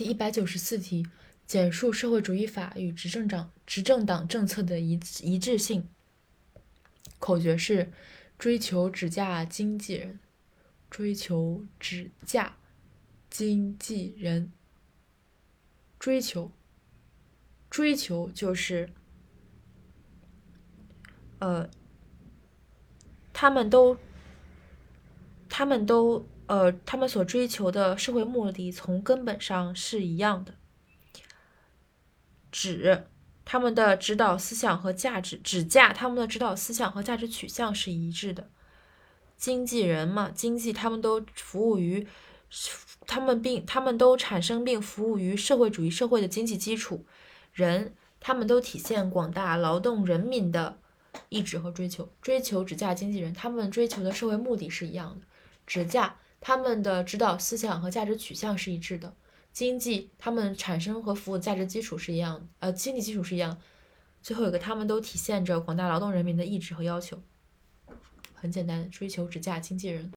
第一百九十四题，简述社会主义法与执政党执政党政策的一一致性。口诀是：追求只价经纪人，追求只价经纪人。追求，追求就是，呃，他们都，他们都。呃，他们所追求的社会目的从根本上是一样的，指他们的指导思想和价值，指价他们的指导思想和价值取向是一致的。经纪人嘛，经济他们都服务于，他们并他们都产生并服务于社会主义社会的经济基础。人，他们都体现广大劳动人民的意志和追求。追求指价经纪人，他们追求的社会目的是一样的，职价。他们的指导思想和价值取向是一致的，经济他们产生和服务价值基础是一样，呃，经济基础是一样。最后一个，他们都体现着广大劳动人民的意志和要求。很简单，追求职价经纪人。